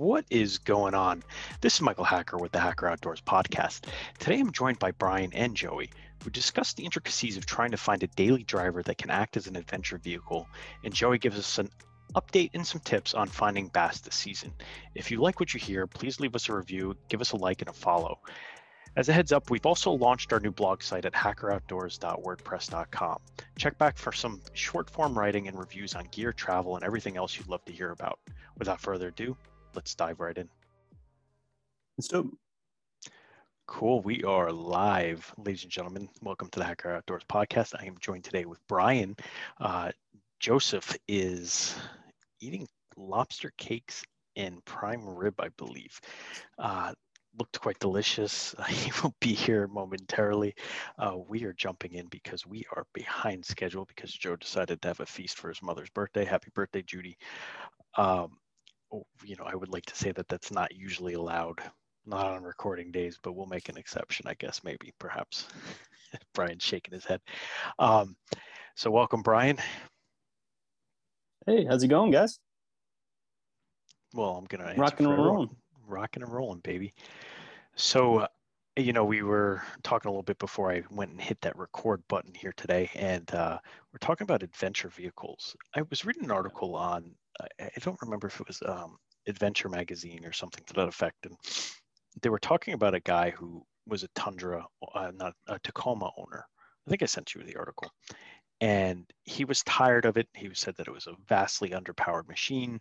What is going on? This is Michael Hacker with the Hacker Outdoors podcast. Today I'm joined by Brian and Joey, who discuss the intricacies of trying to find a daily driver that can act as an adventure vehicle. And Joey gives us an update and some tips on finding bass this season. If you like what you hear, please leave us a review, give us a like, and a follow. As a heads up, we've also launched our new blog site at hackeroutdoors.wordpress.com. Check back for some short form writing and reviews on gear, travel, and everything else you'd love to hear about. Without further ado, let's dive right in. Let's do Cool. We are live, ladies and gentlemen. Welcome to the Hacker Outdoors podcast. I am joined today with Brian. Uh, Joseph is eating lobster cakes and prime rib, I believe. Uh, looked quite delicious. he will be here momentarily. Uh, we are jumping in because we are behind schedule because Joe decided to have a feast for his mother's birthday. Happy birthday, Judy. Um, you know, I would like to say that that's not usually allowed, not on recording days, but we'll make an exception, I guess, maybe, perhaps. Brian's shaking his head. Um, so, welcome, Brian. Hey, how's it going, guys? Well, I'm gonna rocking and rolling rocking and rolling, baby. So, uh, you know, we were talking a little bit before I went and hit that record button here today, and uh, we're talking about adventure vehicles. I was reading an article on, I don't remember if it was um, Adventure Magazine or something to that effect, and they were talking about a guy who was a Tundra, uh, not a Tacoma owner. I think I sent you the article. And he was tired of it. He said that it was a vastly underpowered machine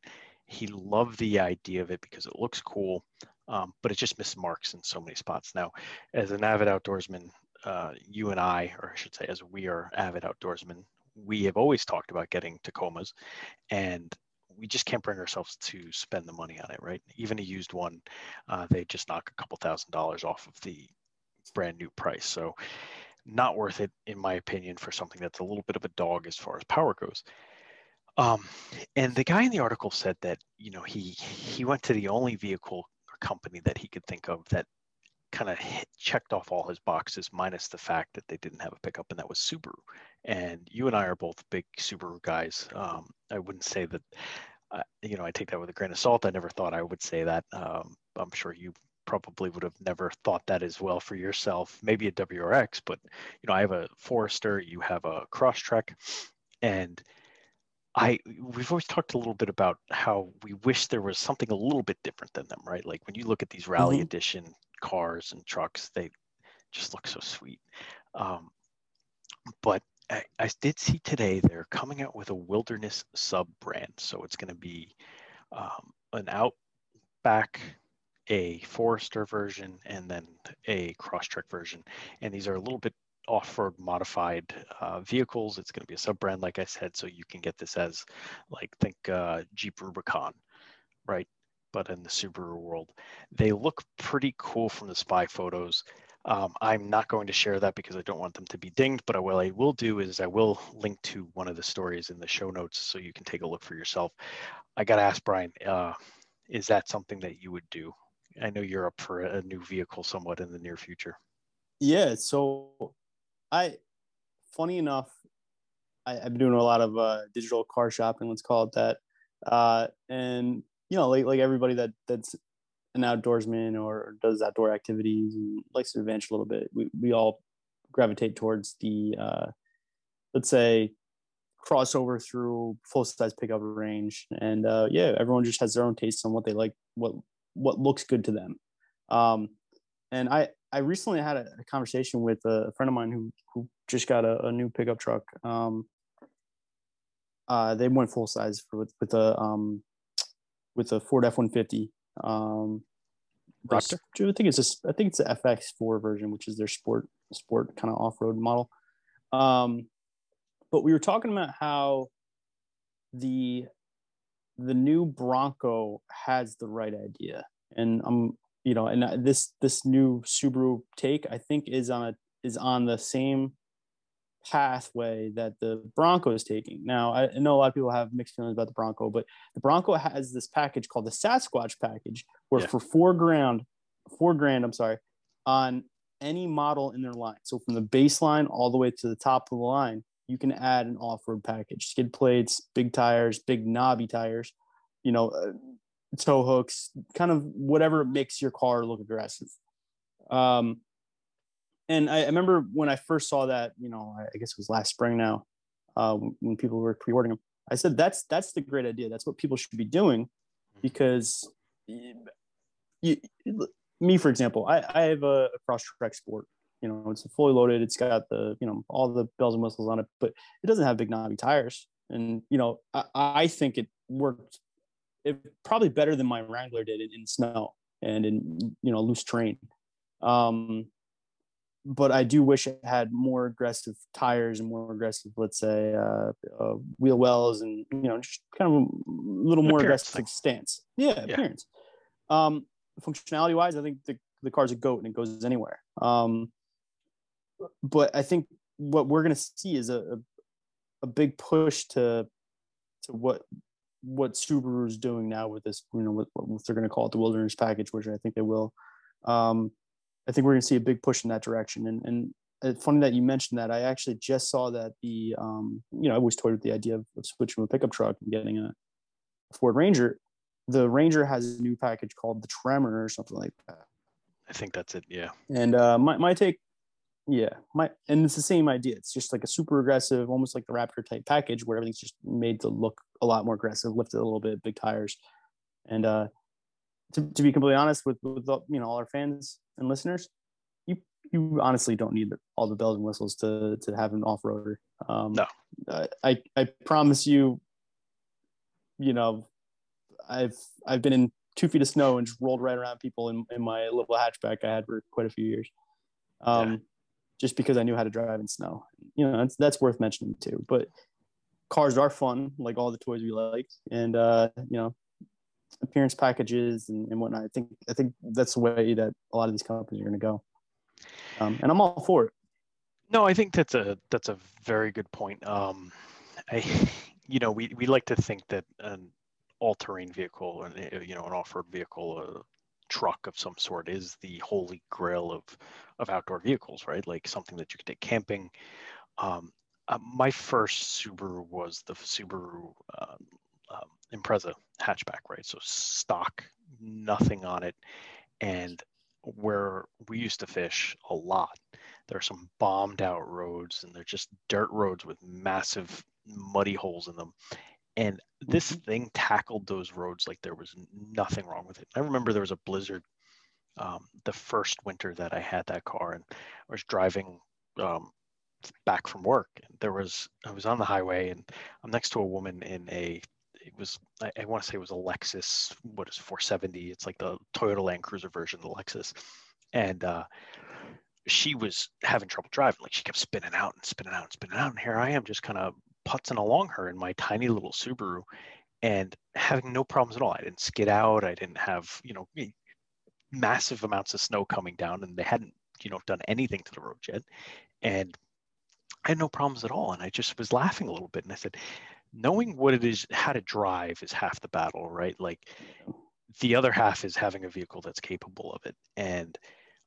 he loved the idea of it because it looks cool, um, but it just missed marks in so many spots. Now, as an avid outdoorsman, uh, you and I, or I should say, as we are avid outdoorsmen, we have always talked about getting Tacomas, and we just can't bring ourselves to spend the money on it, right? Even a used one, uh, they just knock a couple thousand dollars off of the brand new price. So, not worth it, in my opinion, for something that's a little bit of a dog as far as power goes. Um, and the guy in the article said that you know he he went to the only vehicle company that he could think of that kind of checked off all his boxes, minus the fact that they didn't have a pickup, and that was Subaru. And you and I are both big Subaru guys. Um, I wouldn't say that. Uh, you know, I take that with a grain of salt. I never thought I would say that. Um, I'm sure you probably would have never thought that as well for yourself. Maybe a WRX, but you know, I have a Forester. You have a Crosstrek, and I we've always talked a little bit about how we wish there was something a little bit different than them, right? Like when you look at these rally mm-hmm. edition cars and trucks, they just look so sweet. Um, but I, I, did see today they're coming out with a wilderness sub brand, so it's going to be um, an Outback, a Forester version, and then a Crosstrek version, and these are a little bit off-road modified uh, vehicles. It's going to be a sub-brand, like I said, so you can get this as like think uh, Jeep Rubicon, right? But in the Subaru world, they look pretty cool from the spy photos. Um, I'm not going to share that because I don't want them to be dinged. But what I will do is I will link to one of the stories in the show notes so you can take a look for yourself. I got to ask Brian, uh, is that something that you would do? I know you're up for a new vehicle somewhat in the near future. Yeah, so I, funny enough, I, have been doing a lot of uh, digital car shopping. Let's call it that. Uh, and you know, like like everybody that that's an outdoorsman or does outdoor activities and likes to adventure a little bit, we we all gravitate towards the uh, let's say crossover through full size pickup range. And uh, yeah, everyone just has their own taste on what they like, what what looks good to them. Um, and I I recently had a, a, conversation with a friend of mine who who just got a, a new pickup truck. Um, uh, they went full size for, with with a um, with a Ford F one fifty. Um, I think it's a I think it's the FX four version, which is their sport sport kind of off road model. Um, but we were talking about how the the new Bronco has the right idea, and I'm you know, and this this new Subaru take I think is on a is on the same pathway that the Bronco is taking. Now, I know a lot of people have mixed feelings about the Bronco, but the Bronco has this package called the Sasquatch package, where yeah. for four grand, four grand, I'm sorry, on any model in their line. So from the baseline all the way to the top of the line, you can add an off-road package: skid plates, big tires, big knobby tires. You know, uh, tow hooks, kind of whatever makes your car look aggressive. Um, and I, I remember when I first saw that, you know, I guess it was last spring now, uh, when people were pre-ordering them. I said that's that's the great idea. That's what people should be doing, mm-hmm. because you, you, me, for example, I, I have a, a Crosstrek Sport. You know, it's fully loaded. It's got the you know all the bells and whistles on it, but it doesn't have big knobby tires. And you know, I, I think it worked it probably better than my Wrangler did in, in snow and in you know loose terrain. Um, but I do wish it had more aggressive tires and more aggressive, let's say, uh, uh, wheel wells and you know just kind of a little more aggressive thing. stance. Yeah, yeah, appearance. Um, functionality wise, I think the the car's a goat and it goes anywhere. Um, but I think what we're going to see is a, a, a big push to to what what Subaru is doing now with this, you know, what, what they're going to call it the wilderness package, which I think they will. Um, I think we're going to see a big push in that direction. And, and it's funny that you mentioned that. I actually just saw that the, um, you know, I always toyed with the idea of, of switching from a pickup truck and getting a, a Ford Ranger. The Ranger has a new package called the Tremor or something like that. I think that's it. Yeah. And uh, my, my take yeah, my and it's the same idea. It's just like a super aggressive, almost like the Raptor type package where everything's just made to look a lot more aggressive, lifted a little bit, big tires, and uh, to, to be completely honest with with you know all our fans and listeners, you you honestly don't need all the bells and whistles to to have an off roader. Um, no, I I promise you, you know, I've I've been in two feet of snow and just rolled right around people in, in my little hatchback I had for quite a few years. Um, yeah just because I knew how to drive in snow. You know, that's that's worth mentioning too. But cars are fun, like all the toys we like, and uh, you know, appearance packages and, and whatnot. I think I think that's the way that a lot of these companies are going to go, um, and I'm all for it. No, I think that's a that's a very good point. Um, I, you know, we we like to think that an all-terrain vehicle, and you know, an off-road vehicle, truck of some sort is the holy grail of of outdoor vehicles, right? Like something that you could take camping. Um, uh, my first Subaru was the Subaru um, um, Impreza hatchback, right? So stock, nothing on it, and where we used to fish a lot, there are some bombed out roads, and they're just dirt roads with massive muddy holes in them and this mm-hmm. thing tackled those roads like there was nothing wrong with it. I remember there was a blizzard um, the first winter that I had that car, and I was driving um, back from work. And there was I was on the highway, and I'm next to a woman in a it was I, I want to say it was a Lexus what is 470. It's like the Toyota Land Cruiser version of the Lexus, and uh, she was having trouble driving. Like she kept spinning out and spinning out and spinning out, and here I am just kind of putzing along her in my tiny little Subaru and having no problems at all. I didn't skid out. I didn't have, you know, massive amounts of snow coming down and they hadn't, you know, done anything to the road yet. And I had no problems at all. And I just was laughing a little bit. And I said, knowing what it is, how to drive is half the battle, right? Like the other half is having a vehicle that's capable of it. And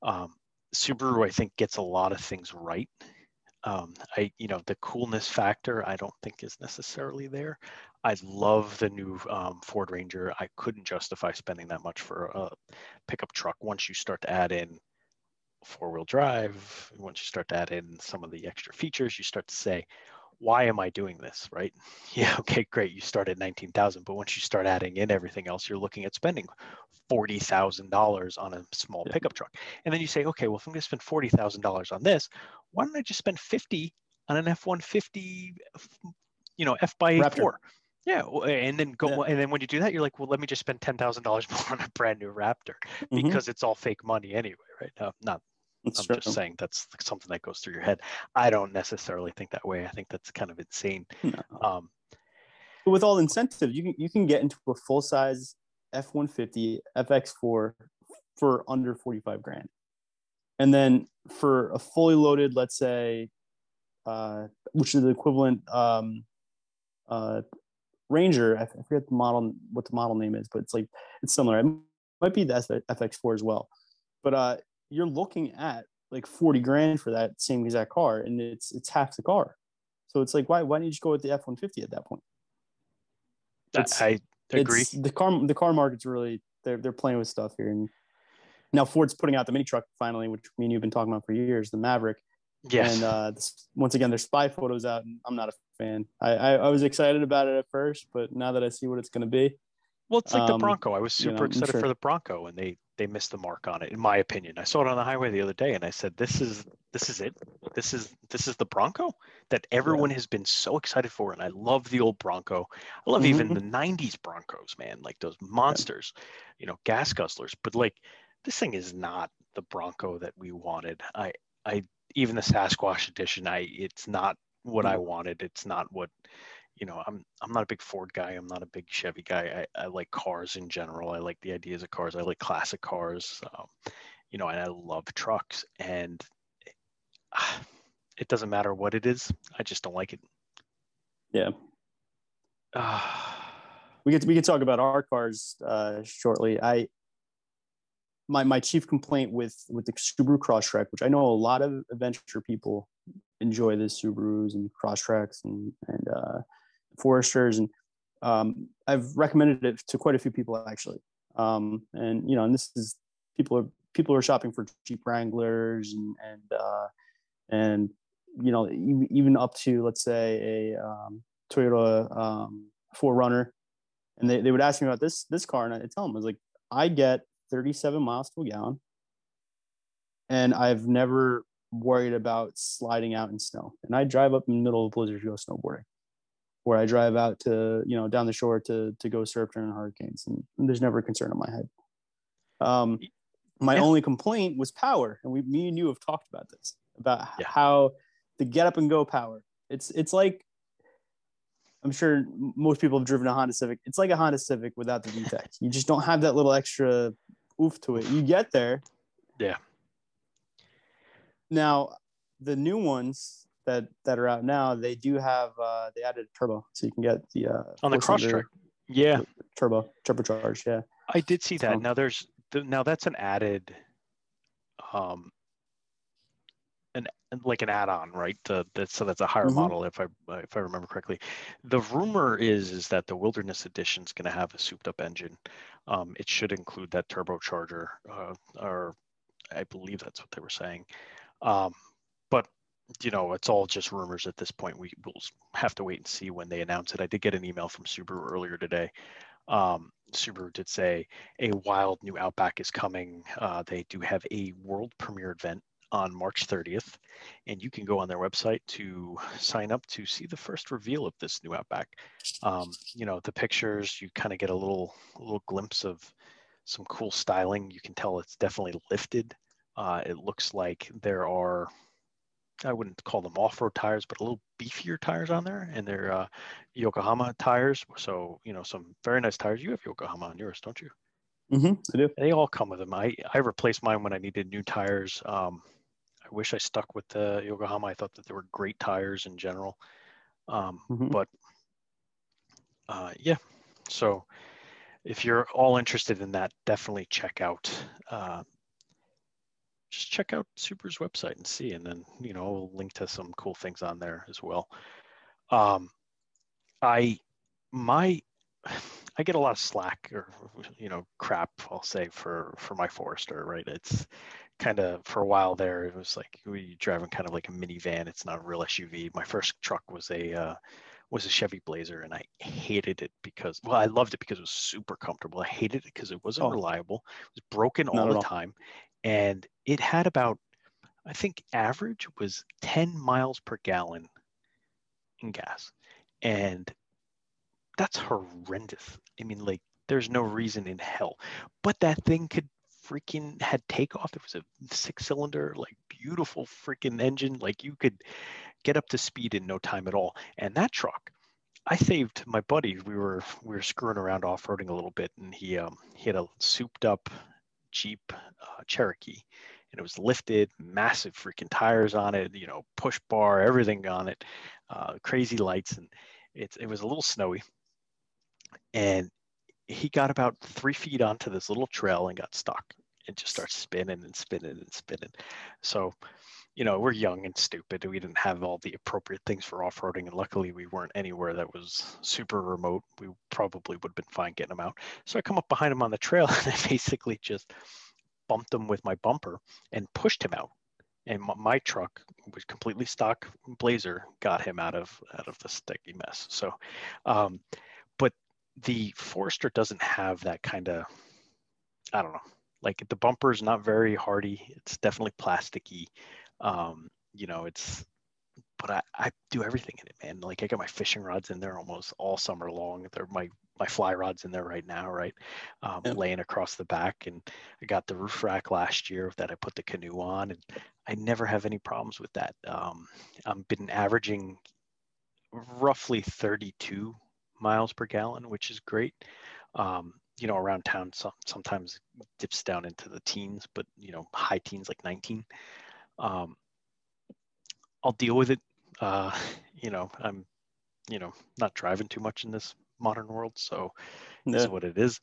um, Subaru, I think, gets a lot of things right um, I, you know, the coolness factor I don't think is necessarily there. I love the new um, Ford Ranger. I couldn't justify spending that much for a pickup truck. Once you start to add in four-wheel drive, once you start to add in some of the extra features, you start to say, why am I doing this, right? Yeah, okay, great. You start at 19,000, but once you start adding in everything else, you're looking at spending $40,000 on a small pickup truck. And then you say, okay, well, if I'm going to spend $40,000 on this, why don't I just spend 50 on an F-150, you know, F by A4? Yeah, and then go, yeah. and then when you do that, you're like, well, let me just spend ten thousand dollars more on a brand new Raptor mm-hmm. because mm-hmm. it's all fake money anyway, right? Uh, not that's I'm true. just saying that's something that goes through your head. I don't necessarily think that way. I think that's kind of insane. No. Um, with all incentive, you can you can get into a full size F one fifty FX4 for under forty five grand, and then for a fully loaded, let's say, uh, which is the equivalent um, uh, Ranger. I forget the model, what the model name is, but it's like it's similar. It might be the FX4 as well, but uh, you're looking at like 40 grand for that same exact car and it's it's half the car so it's like why why don't you just go with the f-150 at that point it's, i Agree. the car the car market's really they're they're playing with stuff here and now Ford's putting out the mini truck finally, which me and you've been talking about for years, the Maverick. Yes. And uh, this, once again, there's spy photos out, and I'm not a fan. I, I, I was excited about it at first, but now that I see what it's going to be, well, it's like the um, Bronco. I was you super know, excited sure. for the Bronco, and they they missed the mark on it, in my opinion. I saw it on the highway the other day, and I said, "This is this is it. This is this is the Bronco that everyone has been so excited for." And I love the old Bronco. I love even Mhm. the '90s Broncos, man, like those monsters, you know, gas guzzlers. But like, this thing is not the Bronco that we wanted. I I even the Sasquatch edition, I it's not what I wanted. It's not what you know, I'm I'm not a big Ford guy. I'm not a big Chevy guy. I, I like cars in general. I like the ideas of cars. I like classic cars. Um, you know, and I love trucks. And it, it doesn't matter what it is. I just don't like it. yeah, Ah, we get we can talk about our cars uh, shortly. I my my chief complaint with with the Subaru Crosstrek, which I know a lot of adventure people enjoy the Subarus and Crosstreks and and uh, Foresters, and um, I've recommended it to quite a few people actually. Um, and you know, and this is people are people are shopping for Jeep Wranglers and and uh, and you know even up to let's say a um, Toyota um, 4Runner, and they, they would ask me about this this car, and I tell them I was like, I get 37 miles to a gallon, and I've never worried about sliding out in snow. And I drive up in the middle of blizzard to go snowboarding, or I drive out to you know down the shore to to go surf during hurricanes, and, there's never a concern in my head. Um, my Yeah. only complaint was power, and we me and you have talked about this about Yeah. how the get up and go power. It's it's like I'm sure most people have driven a Honda Civic. It's like a Honda Civic without the VTEC. you just don't have that little extra oof to it. You get there. Yeah. Now, the new ones that that are out now, they do have uh, they added a turbo, so you can get the uh, on the four-cylinder Crosstrek. Yeah, turbo turbocharged. Yeah. I did see that. So- Now there's now that's an added, um, an like an add-on, right? To, that so that's a higher Mhm. model, if I if I remember correctly. The rumor is is that the Wilderness Edition is going to have a souped-up engine. Um, it should include that turbocharger, uh, or I believe that's what they were saying. Um, but you know, it's all just rumors at this point. We will have to wait and see when they announce it. I did get an email from Subaru earlier today. Um, Subaru did say a wild new Outback is coming. Uh, they do have a world premiere event on March 30th, and you can go on their website to sign up to see the first reveal of this new Outback. Um, you know, the pictures, you kind of get a little, little glimpse of some cool styling. You can tell it's definitely lifted. Uh, it looks like there are, I wouldn't call them off-road tires, but a little beefier tires on there, and they're uh, Yokohama tires. So you know, some very nice tires. You have Yokohama on yours, don't you? Mm-hmm. I do. They all come with them. I I replaced mine when I needed new tires. Um, I wish I stuck with the Yokohama. I thought that they were great tires in general. Um, Mhm. but uh, yeah, so if you're all interested in that, definitely check out. Uh, just check out Super's website and see, and then you know we'll link to some cool things on there as well. Um, I my I get a lot of slack or you know crap I'll say for for my Forester, right? It's kind of for a while there it was like we driving kind of like a minivan. It's not a real SUV. My first truck was a uh, was a Chevy Blazer, and I hated it because well I loved it because it was super comfortable. I hated it because it wasn't Oh. reliable. It was broken all the all. time, and it had about I think average was 10 miles per gallon in gas. And that's horrendous. I mean, like, there's no reason in hell. But that thing could freaking had takeoff. It was a six cylinder, like beautiful freaking engine. Like you could get up to speed in no time at all. And that truck, I saved my buddy. We were we were screwing around off roading a little bit, and he um he had a souped up Jeep uh, Cherokee, and it was lifted, massive freaking tires on it, you know, push bar, everything on it, uh, crazy lights, and it it was a little snowy, and he got about three feet onto this little trail and got stuck and just starts spinning and spinning and spinning. So you know, we're young and stupid. We didn't have all the appropriate things for off-roading, and luckily we weren't anywhere that was super remote. We probably would have been fine getting him out. So I come up behind him on the trail, and I basically just bumped him with my bumper and pushed him out. And my, my truck was completely stock Blazer, got him out of out of the sticky mess. So, um, but the Forester doesn't have that kind of, I don't know, like the bumper is not very hardy. It's definitely plasticky. Um, you know, it's, but I, I do everything in it, man. Like I got my fishing rods in there almost all summer long. They're my my fly rods in there right now, right? Um, yep. Laying across the back, and I got the roof rack last year that I put the canoe on, and I never have any problems with that. Um, I've been averaging roughly 32 miles per gallon, which is great. Um, you know, around town, some, sometimes dips down into the teens, but you know, high teens like 19. Um, I'll deal with it. Uh, you know, I'm, you know, not driving too much in this modern world, so yeah. this is what it is.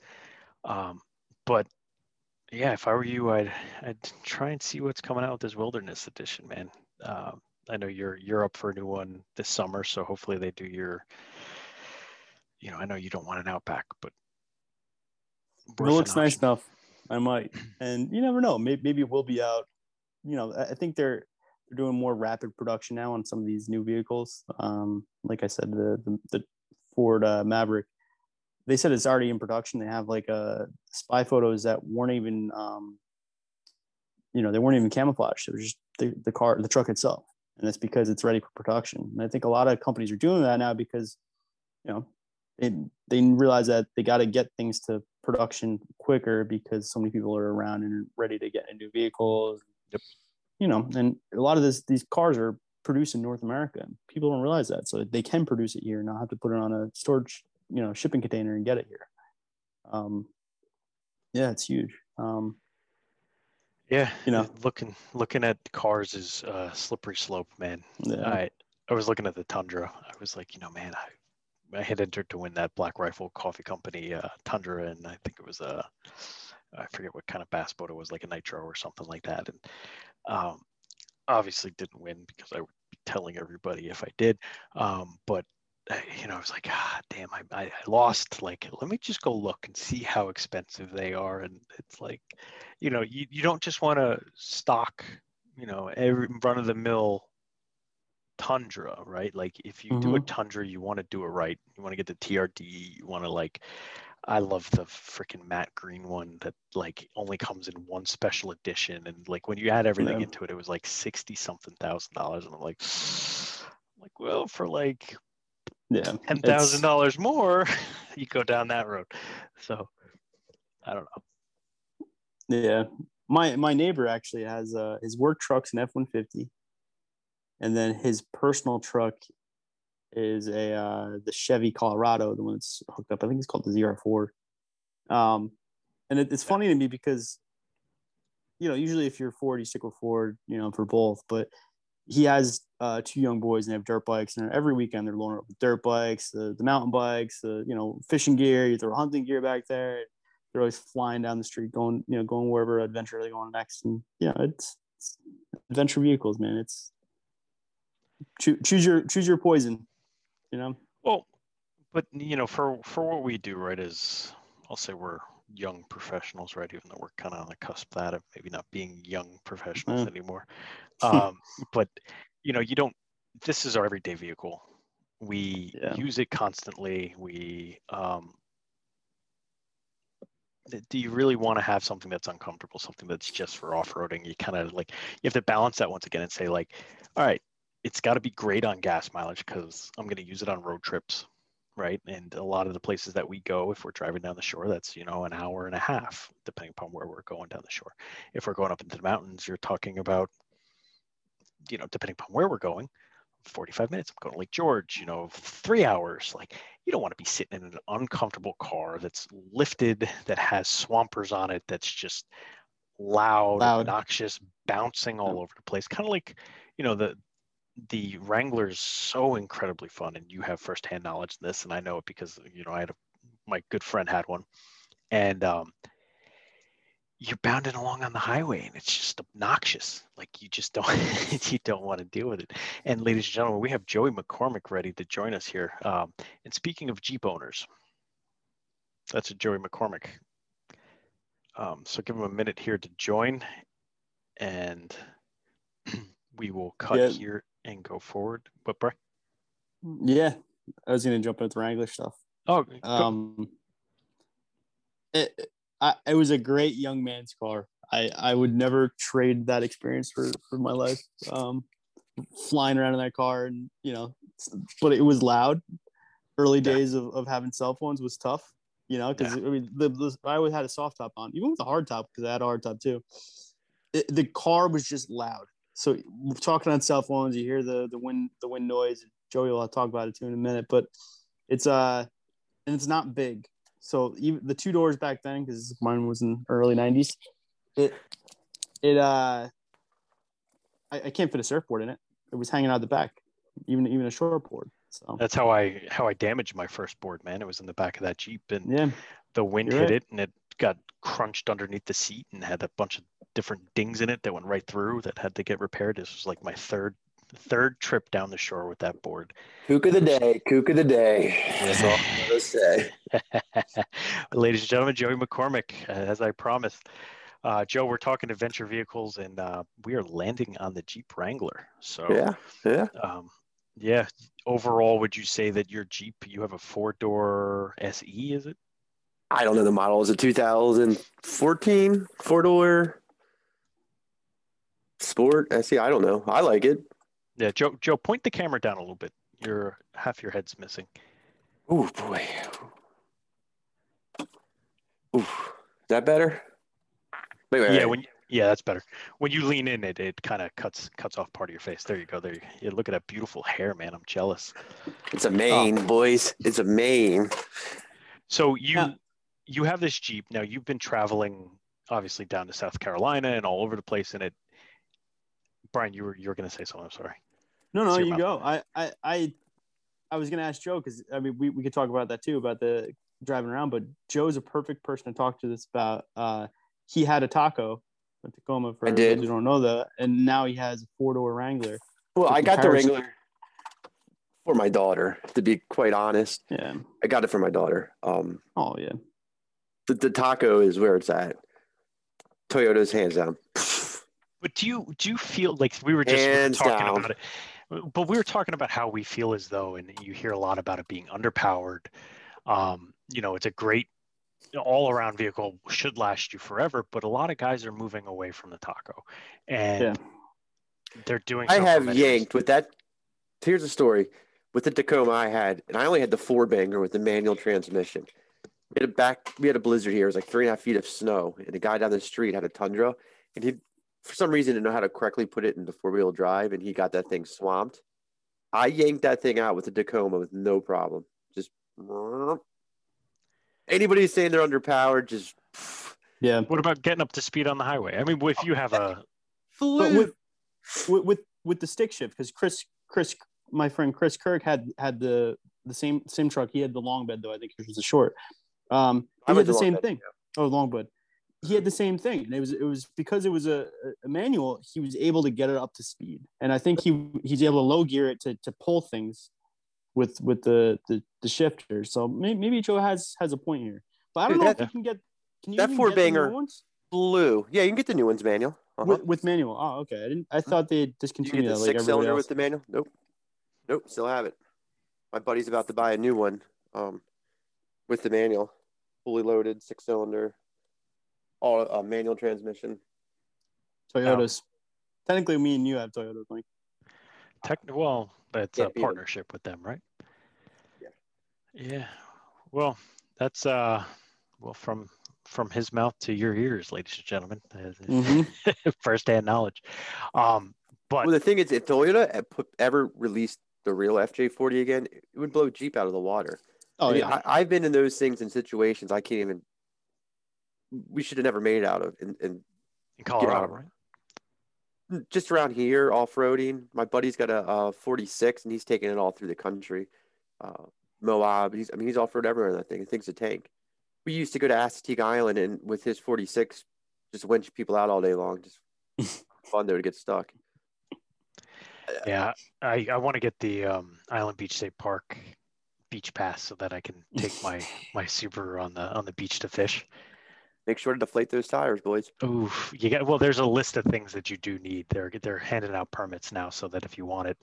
Um, but yeah, if I were you, I'd I'd try and see what's coming out with this Wilderness Edition, man. Uh, I know you're you're up for a new one this summer, so hopefully they do your. You know, I know you don't want an Outback, but it looks nice enough. I might, and you never know. Maybe maybe it will be out. You know, I think they're they're doing more rapid production now on some of these new vehicles. Um, like I said, the the, the Ford uh, Maverick, they said it's already in production. They have like uh, spy photos that weren't even, um, you know, they weren't even camouflaged. It was just the, the car, the truck itself, and that's because it's ready for production. And I think a lot of companies are doing that now because, you know, they they realize that they got to get things to production quicker because so many people are around and ready to get into vehicles. Yep. You know, and a lot of this these cars are produced in North America. People don't realize that, so they can produce it here, and not have to put it on a storage, you know, shipping container and get it here. Um, yeah, it's huge. Um, yeah, you know, looking looking at cars is a slippery slope, man. Yeah. I I was looking at the Tundra. I was like, you know, man, I I had entered to win that Black Rifle Coffee Company uh, Tundra, and I think it was a I forget what kind of bass boat it was, like a nitro or something like that. And um, obviously didn't win because I would be telling everybody if I did. Um, but uh, you know, I was like, ah, damn, I, I, lost. Like, let me just go look and see how expensive they are. And it's like, you know, you, you don't just want to stock, you know, every run of the mill tundra, right? Like if you mm-hmm. do a mm-hmm. tundra, you want to do it right. You want to get the TRD. You want to like, I love the freaking matte green one that like only comes in one special edition, and like when you add everything yeah. into it, it was like sixty something thousand dollars, and I'm like, I'm like well, for like yeah ten thousand dollars more, you go down that road. So I don't know. Yeah, my my neighbor actually has uh his work truck's an F one fifty and then his personal truck is a uh, the Chevy Colorado, the one that's hooked up. I think it's called the ZR4. Um, and it, it's funny to me because, you know, usually if you're Ford, you stick with Ford, you know, for both. But he has uh, two young boys and they have dirt bikes, and every weekend they're loading up with dirt bikes, the, the mountain bikes, the you know fishing gear, you throw hunting gear back there. They're always flying down the street, going you know going wherever adventure they're going next, and you know it's, it's adventure vehicles, man. It's choose, choose your choose your poison you know? Well but you know for for what we do right is i'll say we're young professionals right even though we're kind of on the cusp of that of maybe not being young professionals mm. anymore. Um, but you know you don't this is our everyday vehicle. We yeah. use it constantly. We um, do you really want to have something that's uncomfortable something that's just for off-roading? You kind of like you have to balance that once again and say like all right it's got to be great on gas mileage because I'm going to use it on road trips, right? And a lot of the places that we go, if we're driving down the shore, that's you know an hour and a half, depending upon where we're going down the shore. If we're going up into the mountains, you're talking about, you know, depending upon where we're going, 45 minutes. I'm going to Lake George, you know, three hours. Like you don't want to be sitting in an uncomfortable car that's lifted, that has swampers on it, that's just loud, loud. obnoxious, bouncing all over the place. Kind of like, you know, the the Wrangler is so incredibly fun, and you have firsthand knowledge in this, and I know it because you know I had a, my good friend had one, and um, you're bounding along on the highway and it's just obnoxious. Like you just don't you don't want to deal with it. And ladies and gentlemen, we have Joey McCormick ready to join us here. Um, and speaking of Jeep owners, that's a Joey McCormick. Um, so give him a minute here to join, and we will cut yeah. here and go forward. But Bray? Yeah, I was gonna jump into the Wrangler stuff. Oh, um, it, I, it was a great young man's car. I, I would never trade that experience for, for my life. Um, flying around in that car and, you know, but it was loud. Early days of, of having cell phones was tough, you know, because yeah. I mean, the, the, I always had a soft top on, even with a hard top, because I had a hard top too. It, the car was just loud. So we're talking on cell phones, you hear the, the wind, the wind noise. Joey will talk about it too in a minute, but it's, uh, and it's not big. So even the two doors back then, because mine was in early '90s, it it uh, I, I can't fit a surfboard in it. It was hanging out the back, even even a short board. So that's how I how I damaged my first board, man. It was in the back of that Jeep, and yeah, the wind hit right. it, and it got crunched underneath the seat, and had a bunch of different dings in it that went right through that had to get repaired. This was like my third third trip down the shore with that board. Kook of the day, kook of the day. That's all I'm gonna say. Ladies and gentlemen, Joey McCormick, uh, as I promised. Uh, Joe, we're talking adventure vehicles, and uh, we are landing on the Jeep Wrangler. So yeah, yeah, um, yeah. Overall, would you say that your Jeep, you have a four door SE? Is it? I don't know the model. Is it 2014 four door Sport I see. I don't know. I like it. Yeah, Joe. Joe, point the camera down a little bit. Your half your head's missing. Oh boy. Ooh, that better? Wait, wait, yeah, wait. when yeah, that's better. When you lean in, it it kind of cuts cuts off part of your face. There you go. There you, you look at that beautiful hair, man. I'm jealous. It's a mane, oh. boys. It's a mane. So you yeah. you have this Jeep now. You've been traveling obviously down to South Carolina and all over the place in it. Brian, you were you were going to say something. I'm sorry. No, no, you go. I, I, I, I was going to ask Joe because I mean we, we could talk about that too about the driving around, but Joe's a perfect person to talk to this about. Uh, he had a taco at Tacoma for I did. you don't know that, and now he has a four door Wrangler. Well, I got the Wrangler for my daughter, to be quite honest. Yeah, I got it for my daughter. Um, oh yeah, the, the taco is where it's at. Toyota's hands down. But do you do you feel like we were just Hands talking down. about it? But we were talking about how we feel as though, and you hear a lot about it being underpowered. Um, you know, it's a great all around vehicle, should last you forever, but a lot of guys are moving away from the taco, and yeah. they're doing. I have yanked with that. Here's a story with the Tacoma I had, and I only had the four banger with the manual transmission. We had a back, we had a blizzard here. It was like three and a half feet of snow, and a guy down the street had a Tundra, and he for some reason didn't know how to correctly put it into four wheel drive, and he got that thing swamped. I yanked that thing out with a Tacoma with no problem. Just anybody saying they're underpowered, just yeah. What about getting up to speed on the highway? I mean, if you have a with, with with with the stick shift, because Chris Chris my friend Chris Kirk had had the the same same truck. He had the long bed though. I think it was a short. Um, he had the, the same bed, thing. Yeah. Oh, long bed he had the same thing and it was it was because it was a, a, manual he was able to get it up to speed. And i think he he's able to low gear it to, to pull things with with the the, the shifter. So maybe, maybe joe has has a point here. But i don't Dude, know that, if you can get can you that four banger blue yeah you can get the new ones manual. Uh-huh. with, with, manual. Oh okay. I didn't i thought they discontinued you get the that, six cylinder with the manual? Nope. Nope still have it. My buddy's about to buy a new one um with the manual. Fully loaded six cylinder all uh, manual transmission. Toyotas. Technically, me and you have Toyotas, Mike. Tech, well, it's a partnership with them, right? Yeah. Yeah. Well, that's uh, well from from his mouth to your ears, ladies and gentlemen. Mm-hmm. First-hand knowledge. Um, but well, the thing is, if Toyota ever released the real FJ40 again, it would blow Jeep out of the water. Oh I mean, yeah. I, have been in those things in situations I can't even we should have never made it out of in, in, in Colorado, right? Just around here, off roading. My buddy's got a, a 46 and he's taking it all through the country. Uh, Moab, he's I mean he's off road everywhere that thing. He thinks a tank. We used to go to Assateague Island and with his 46 just winch people out all day long. Just fun there to get stuck. Yeah, I, I want to get the um, Island Beach State Park beach pass so that I can take my my Subaru on the on the beach to fish. Make sure to deflate those tires, boys. Ooh, you got well. There's a list of things that you do need. They're they're handing out permits now, so that if you want it,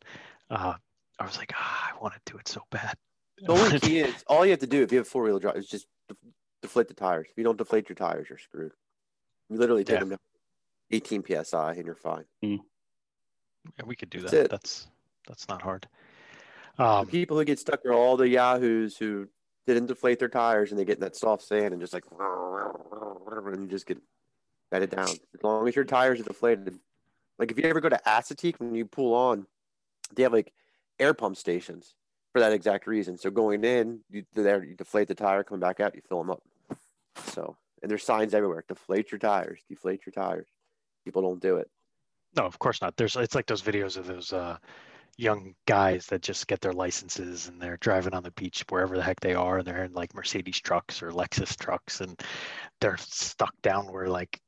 uh, I was like, ah, I want to do it so bad. The only key is all you have to do if you have four wheel drive is just deflate the tires. If you don't deflate your tires, you're screwed. You literally take Yeah. them to 18 psi and you're fine. Yeah, we could do That's that. it. That's that's not hard. The Um, people who get stuck are all the yahoos who didn't deflate their tires and they get in that soft sand and just like and you just get bedded down. As long as your tires are deflated. Like if you ever go to Assateague when you pull on, they have like air pump stations for that exact reason. So going in, you there you deflate the tire, coming back out, you fill them up. So and there's signs everywhere: deflate your tires, deflate your tires. People don't do it. no, of course not. There's it's like those videos of those uh, young guys that just get their licenses and they're driving on the beach wherever the heck they are, and they're in like Mercedes trucks or Lexus trucks, and they're stuck down where like,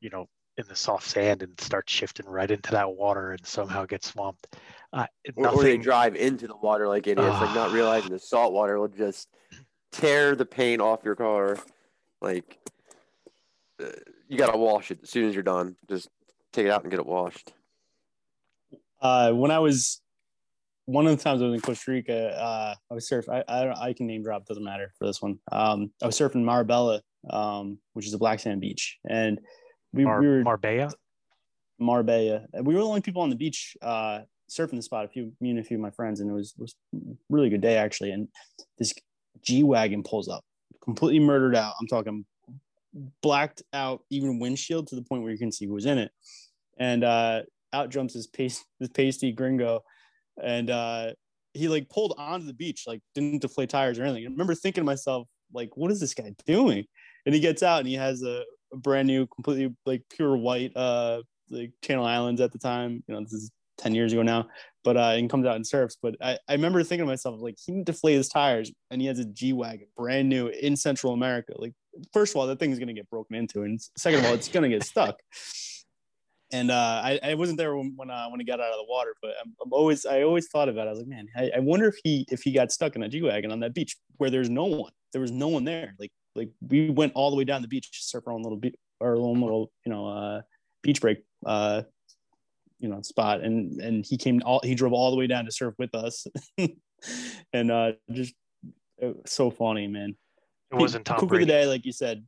you know, in the soft sand and start shifting right into that water and somehow get swamped. Uh, Or, or they drive into the water like idiots, like not Ah. realizing the salt water will just tear the paint off your car. Like uh, you gotta wash it as soon as you're done. Just take it out and get it washed. Uh, when I was one of the times I was in Costa Rica, uh, I was surfing. I, I don't- I can name drop, doesn't matter for this one. Um, I was surfing Marbella, um, which is a black sand beach, and we, Mar- we were Marbella. Marbella. We were the only people on the beach uh, surfing the spot. A few, me and a few of my friends, and it was was a really good day actually. And this G wagon pulls up, completely murdered out. I'm talking blacked out, even windshield to the point where you can see who was in it. And uh, out jumps this paste, this pasty gringo, and uh, he like pulled onto the beach, like didn't deflate tires or anything. I remember thinking to myself, like, what is this guy doing? And he gets out and he has a, a brand new, completely like pure white uh like Channel Islands at the time. You know, this is 10 years ago now, but uh, and comes out and surfs. But I, I remember thinking to myself, like, he didn't deflate his tires and he has a G Wagon, brand new in Central America. Like, first of all, that thing is going to get broken into. And second of all, it's going to get stuck. And uh, I, I wasn't there when when, uh, when he got out of the water, but I'm, I'm always I always thought about it. I was like, man, I, I wonder if he if he got stuck in a G wagon on that beach where there's no one. There was no one there. Like like we went all the way down the beach to surf our own little beach, our own little you know uh, beach break uh, you know spot, and and he came all he drove all the way down to surf with us, and uh, just it was so funny, man. It wasn't Tom Cook of Brady. the day, like you said.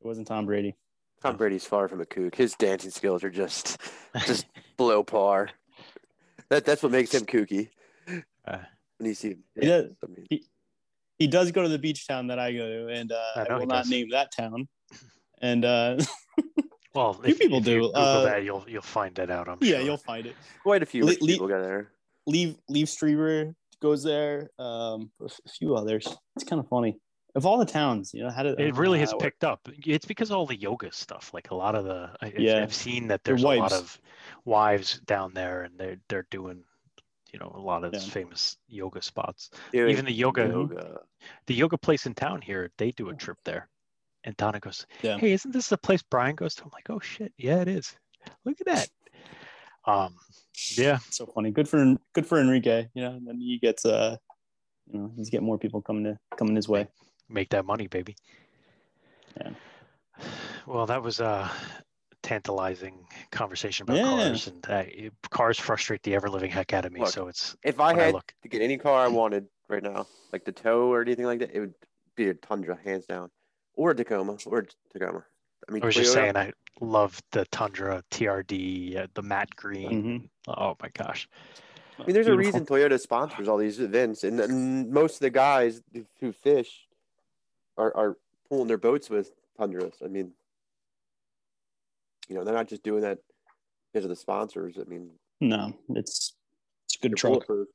It wasn't Tom Brady. Tom Brady's far from a kook. His dancing skills are just just below par. That that's what makes him kooky. Uh, when you see him, He does. I mean, He does go to the beach town that I go to, and uh, I I, will not does. name that town. And uh, Well, Few if, people if do, Google uh, that, you'll you'll find that out. I'm yeah, sure. you'll find it. quite a few Le- rich le- people go there. Leave Liev Schreiber goes there. Um, a f- a few others. It's kind of funny. Of all the towns, you know, how did It really has picked up. It's because of all the yoga stuff. Like a lot of the, I, I've- Yeah. I've seen that Their there's a lot of wives down there, and they're they're doing, you know, a lot of these Yeah. famous yoga spots. Doing Even the yoga, yoga. the yoga place in town here, they do a trip there. And Donna goes, Yeah. "Hey, isn't this the place Brian goes to?" I'm like, "Oh shit, yeah, it is. Look at that." Um, yeah, so funny. Good for good for Enrique. You know, and then he gets uh, you know, he's getting more people coming to coming his way. Make that money, baby. Yeah. Well, that was a tantalizing conversation about Yeah. cars, and uh, cars frustrate the ever living heck out of me. Look, so it's If I when I had look. to get any car I wanted right now, like the tow or anything like that, it would be a Tundra, hands down, or a Tacoma, or a Tacoma. I mean, I was just saying, I love the Tundra TRD, uh, the matte green. Mhm. Oh my gosh. I mean, there's a reason Toyota sponsors all these events, and, and most of the guys who- who fish are, are pulling their boats with Tundras. I mean, you know, they're not just doing that because of the sponsors. I mean, No, it's it's a good they're truck. bulletproof.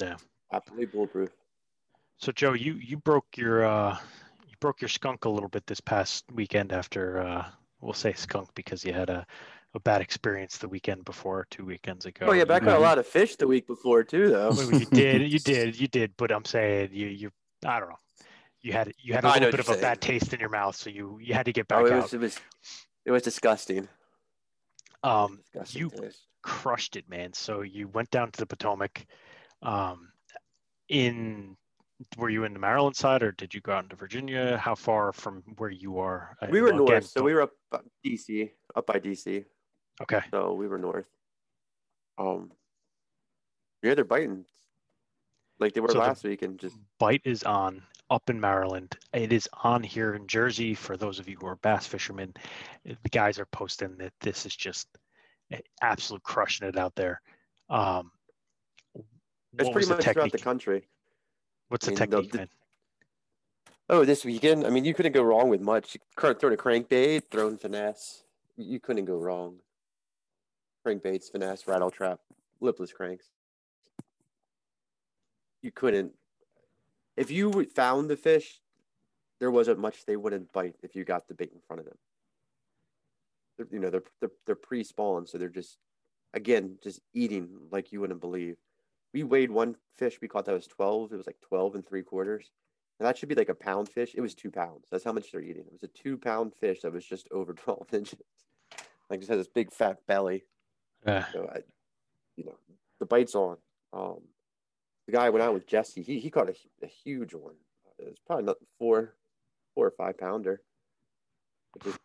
Yeah. Absolutely bulletproof. So Joe, you you broke your uh, you broke your skunk a little bit this past weekend after uh, we'll say skunk because you had a, a bad experience the weekend before, two weekends ago. Oh yeah, but I You- caught a lot of fish the week before too, though. Well, you did, you did, you did. But I'm saying you, you, I don't know. You had you had a I little bit of a you're bad taste in your mouth, so you you had to get back Oh, it out. was it was it was disgusting. Um, disgusting you taste. crushed it, man. So you went down to the Potomac. Um, in were you in the Maryland side, or did you go out into Virginia? How far from where you are? Uh, We were again, north, so we were up DC, up by DC. okay. So we were north. Um, yeah, they're biting like they were So the- last week, and just Bite is on up in Maryland. It is on here in Jersey. For those of you who are bass fishermen, the guys are posting that this is just absolute crushing it out there. Um, it's pretty the much throughout the country. What's the I mean, technique, the- man? Oh, this weekend, I mean, you couldn't go wrong with much. You could throw a crankbait, throwing finesse. You couldn't go wrong. Crankbaits, finesse, rattle trap, lipless cranks. You couldn't. If you found the fish, there wasn't much they wouldn't bite if you got the bait in front of them. They're, you know, they're they're, they're pre-spawned, so they're just again just eating like you wouldn't believe. We weighed one fish we caught that was twelve. It was like twelve and three quarters. And that should be like a pound fish. It was two pounds. That's how much they're eating. It was a two pound fish that was just over 12 inches. Like just has this big fat belly. Yeah. So I, you know, the bite's on. Um, the guy I went out with Jesse. He he caught a, a huge one. It was probably not four, four or five pounder, which has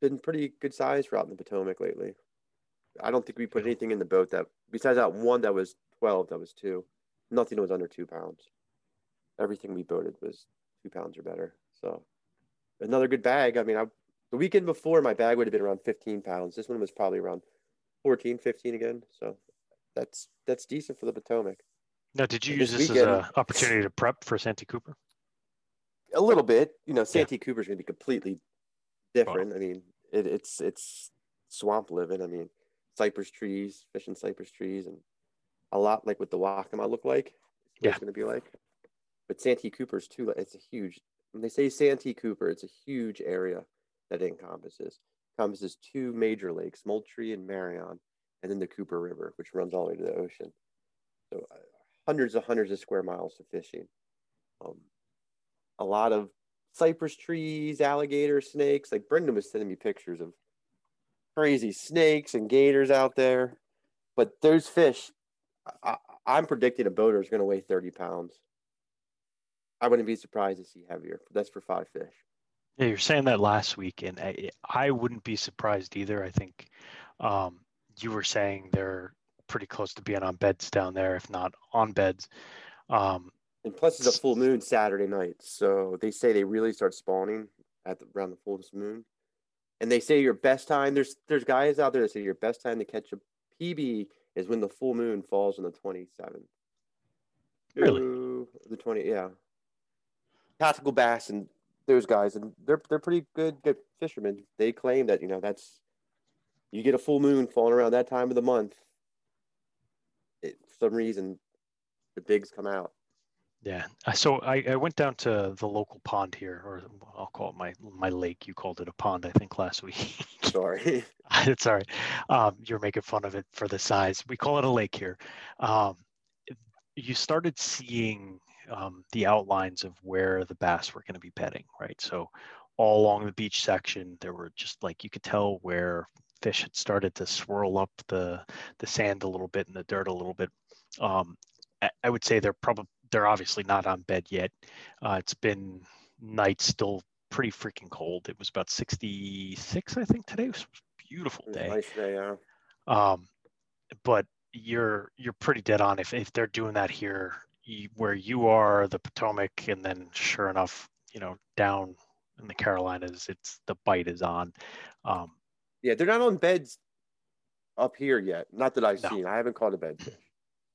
been pretty good size for out in the Potomac lately. I don't think we put anything in the boat that besides that one that was 12, that was two. Nothing was under two pounds everything we boated was two pounds or better. So another good bag. I mean, I, the weekend before my bag would have been around 15 pounds. This one was probably around 14, 15 again. So that's that's decent for the Potomac. Now, did you use this as an opportunity to prep for Santee Cooper? A little bit, you know, Santee Cooper's going to be completely different. I mean, it, it's it's swamp living. I mean, cypress trees, fishing cypress trees, and a lot like what the Waccamaw look like. Yeah. it's going to be like. But Santee Cooper's too. It's a huge. When they say Santee Cooper, it's a huge area that it encompasses. Encompasses two major lakes, Moultrie and Marion, and then the Cooper River, which runs all the way to the ocean. So hundreds of hundreds of square miles of fishing. Um, a lot of cypress trees, alligator snakes. Like Brendan was sending me pictures of crazy snakes and gators out there. But those fish, I, I'm predicting a boater is going to weigh 30 pounds. I wouldn't be surprised to see heavier. That's for five fish. Yeah, you're saying that last week, and I, I wouldn't be surprised either. I think um, you were saying they're pretty close to being on beds down there, if not on beds. Um, And plus, it's a full moon Saturday night. So they say they really start spawning at the, around the full moon. And they say your best time, there's there's guys out there that say your best time to catch a PB is when the full moon falls on the 27th. Really? Ooh, the 20, yeah. Tactical bass and those guys, and they're they're pretty good good fishermen. They claim that you know that's you get a full moon falling around that time of the month. Some reason, the bigs come out. yeah. Uh, So I, I went down to the local pond here, or I'll call it my my lake. You called it a pond, I think, last week. Sorry. it's all right. Um, you're making fun of it for the size. We call it a lake here. Um, you started seeing um, the outlines of where the bass were going to be bedding, right? So all along the beach section, there were just like you could tell where fish had started to swirl up the the sand a little bit and the dirt a little bit. Um, I, I would say they're probably they're obviously not on bed yet. Uh, it's been nights still pretty freaking cold. It was about 66, I think today. It was a beautiful day. Nice day, yeah. Um, but you're you're pretty dead on if if they're doing that here you, where you are, the Potomac, and then sure enough, you know, down in the Carolinas, it's the bite is on. Um, Yeah, they're not on beds up here yet. Not that I've No. seen. I haven't caught a bedfish.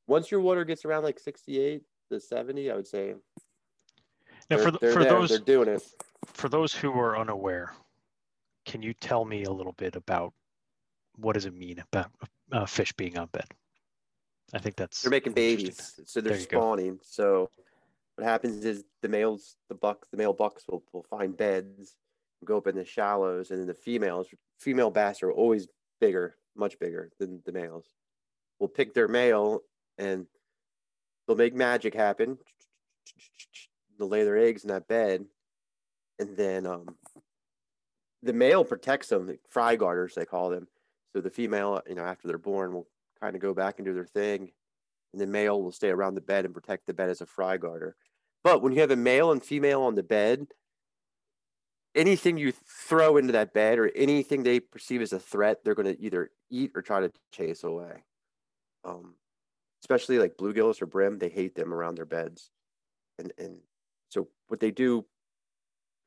Once your water gets around like 68 to 70, I would say now, for th- they're for there. those they're doing it. for those who are unaware, can you tell me a little bit about what does it mean about uh, fish being on bed? I think that's They're making babies, so they're There you go. spawning. So what happens is the males, the bucks, the male bucks will, will find beds, go up in the shallows, and then the females, female bass are always bigger, much bigger than the males. Will pick their male and they'll make magic happen. they'll lay their eggs in that bed, and then um, the male protects them, like fry guarders they call them. So the female, you know, after they're born, will kind of go back and do their thing, and the male will stay around the bed and protect the bed as a fry guarder. But when you have a male and female on the bed, anything you throw into that bed or anything they perceive as a threat, they're going to either eat or try to chase away. Um, especially like bluegills or brim, they hate them around their beds. And and so what they do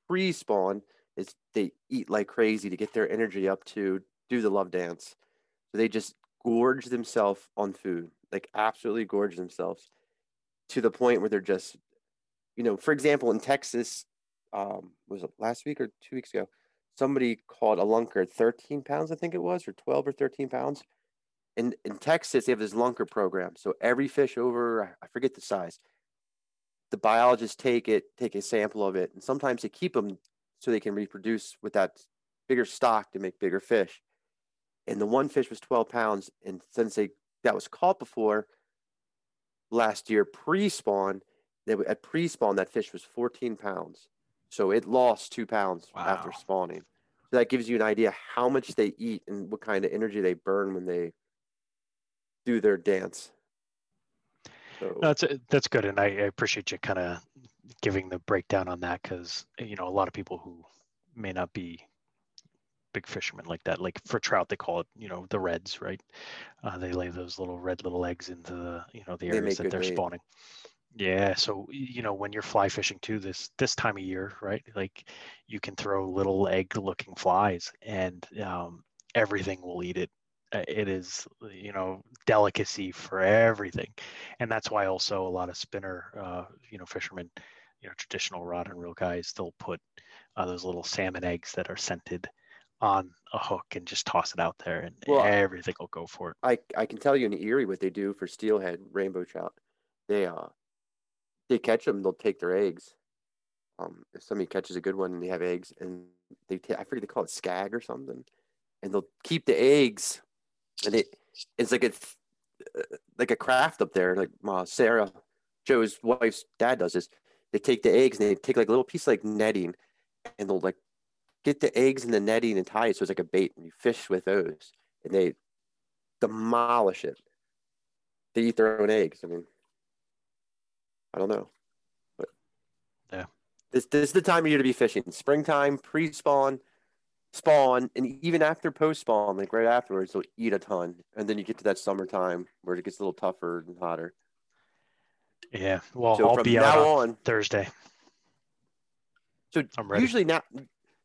pre-spawn is they eat like crazy to get their energy up to do the love dance. So they just gorge themselves on food, like absolutely gorge themselves to the point where they're just, you know, for example, in Texas, um, was it last week or two weeks ago? Somebody caught a lunker 13 pounds, I think it was, or 12 or 13 pounds. In, in Texas, they have this lunker program. So every fish over, I forget the size, the biologists take it, take a sample of it, and sometimes they keep them so they can reproduce with that bigger stock to make bigger fish. And the one fish was 12 pounds. And since they that was caught before last year pre-spawn, they, at pre-spawn that fish was 14 pounds. So it lost two pounds wow. after spawning. So that gives you an idea how much they eat and what kind of energy they burn when they do their dance. So. That's that's good, and I, I appreciate you kind of giving the breakdown on that because you know a lot of people who may not be big fishermen like that like for trout they call it you know the reds right uh, they lay those little red little eggs into the you know the areas they that they're spawning yeah, so you know when you're fly fishing too this this time of year, right? Like you can throw little egg-looking flies, and um, everything will eat it. Uh, it is you know delicacy for everything, and that's why also a lot of spinner, uh, you know, fishermen, you know, traditional rod and reel guys, they'll put uh, those little salmon eggs that are scented on a hook and just toss it out there, and well, everything will go for it. I I can tell you in Erie what they do for steelhead rainbow trout. They uh they catch them, they'll take their eggs. Um, if somebody catches a good one and they have eggs, and they t- I forget they call it skag or something, and they'll keep the eggs, and it it's like a uh, like a craft up there. Like uh, Sarah, Joe's wife's dad does this. They take the eggs and they take like a little piece like netting, and they'll like get the eggs in the netting and tie it so it's like a bait, and you fish with those, and they demolish it. They eat their own eggs. I mean, I don't know. But yeah. This this is the time of year to be fishing. Springtime, pre-spawn, spawn, and even after post-spawn, like right afterwards, they'll eat a ton. And then you get to that summertime where it gets a little tougher and hotter. Yeah. Well, so I'll be out on, on Thursday. So I'm ready. usually now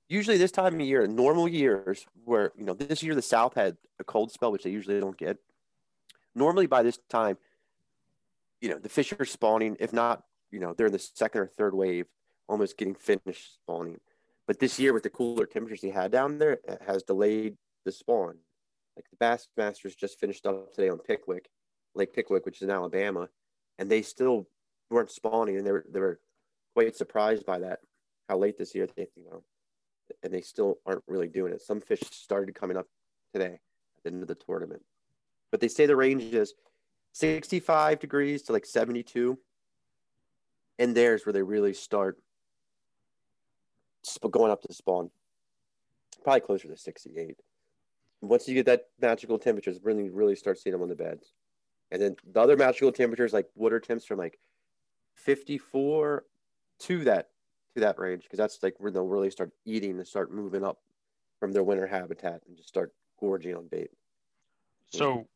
usually this time of year, normal years where you know this year the South had a cold spell, which they usually don't get. Normally by this time, you know, the fish are spawning. If not, you know, they're in the second or third wave, almost getting finished spawning. But this year, with the cooler temperatures he had down there, it has delayed the spawn. Like the Bassmasters just finished up today on Pickwick, Lake Pickwick, which is in Alabama, and they still weren't spawning, and they were they were quite surprised by that, how late this year they you know, and they still aren't really doing it. Some fish started coming up today at the end of the tournament, but they say the range is 65 degrees to like 72. And there's where they really start going up to spawn. Probably closer to 68. Once you get that magical temperatures, really, really start seeing them on the beds. And then the other magical temperatures, like water temps from like 54 to that to that range, because that's like where they'll really start eating and start moving up from their winter habitat and just start gorging on bait. So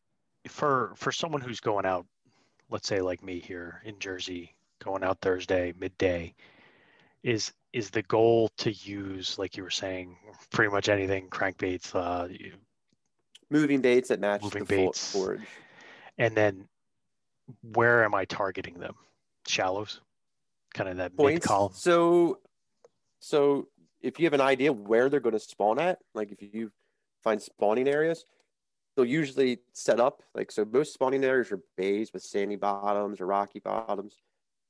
for for someone who's going out, let's say like me here in Jersey, going out Thursday midday, is is the goal to use like you were saying pretty much anything crankbaits, uh, you, moving baits that match moving the baits, forage, and then where am I targeting them? Shallows, kind of that mid column. So, so if you have an idea where they're going to spawn at, like if you find spawning areas, they'll usually set up like so most spawning areas are bays with sandy bottoms or rocky bottoms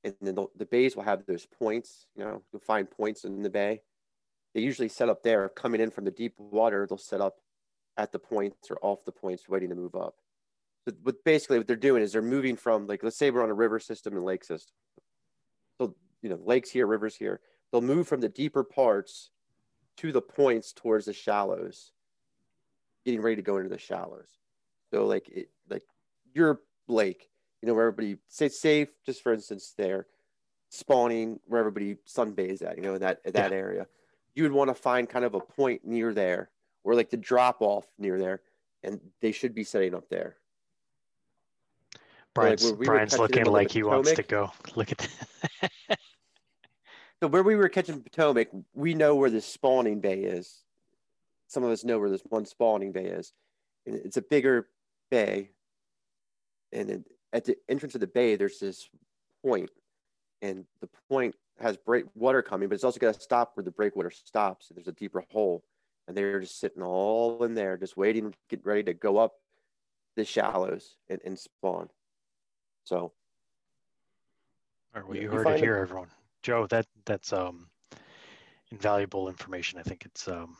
and then the the bays will have those points you know you'll find points in the bay they usually set up there coming in from the deep water they'll set up at the points or off the points waiting to move up so but basically what they're doing is they're moving from like let's say we're on a river system and lake system so you know, lakes here, rivers here. They'll move from the deeper parts to the points towards the shallows, getting ready to go into the shallows. So like it, like your lake, you know, where everybody say safe, just for instance, there spawning where everybody sunbathes at, you know, in that in that yeah. area. You would want to find kind of a point near there, or like the drop off near there, and they should be setting up there. Brian's, like we Brian's looking like he wants to go. Look at that. so where we were catching Potomac, we know where the spawning bay is. Some of us know where this one spawning bay is. And it's a bigger bay. And at the entrance of the bay, there's this. And the point has break water coming, but it's also got to stop where the breakwater stops. And there's a deeper hole. And they're just sitting all in there, just waiting, get ready to go up the shallows and, and spawn. So, all right, well, you, you heard it here, it? everyone. Joe, that that's um invaluable information. I think it's um.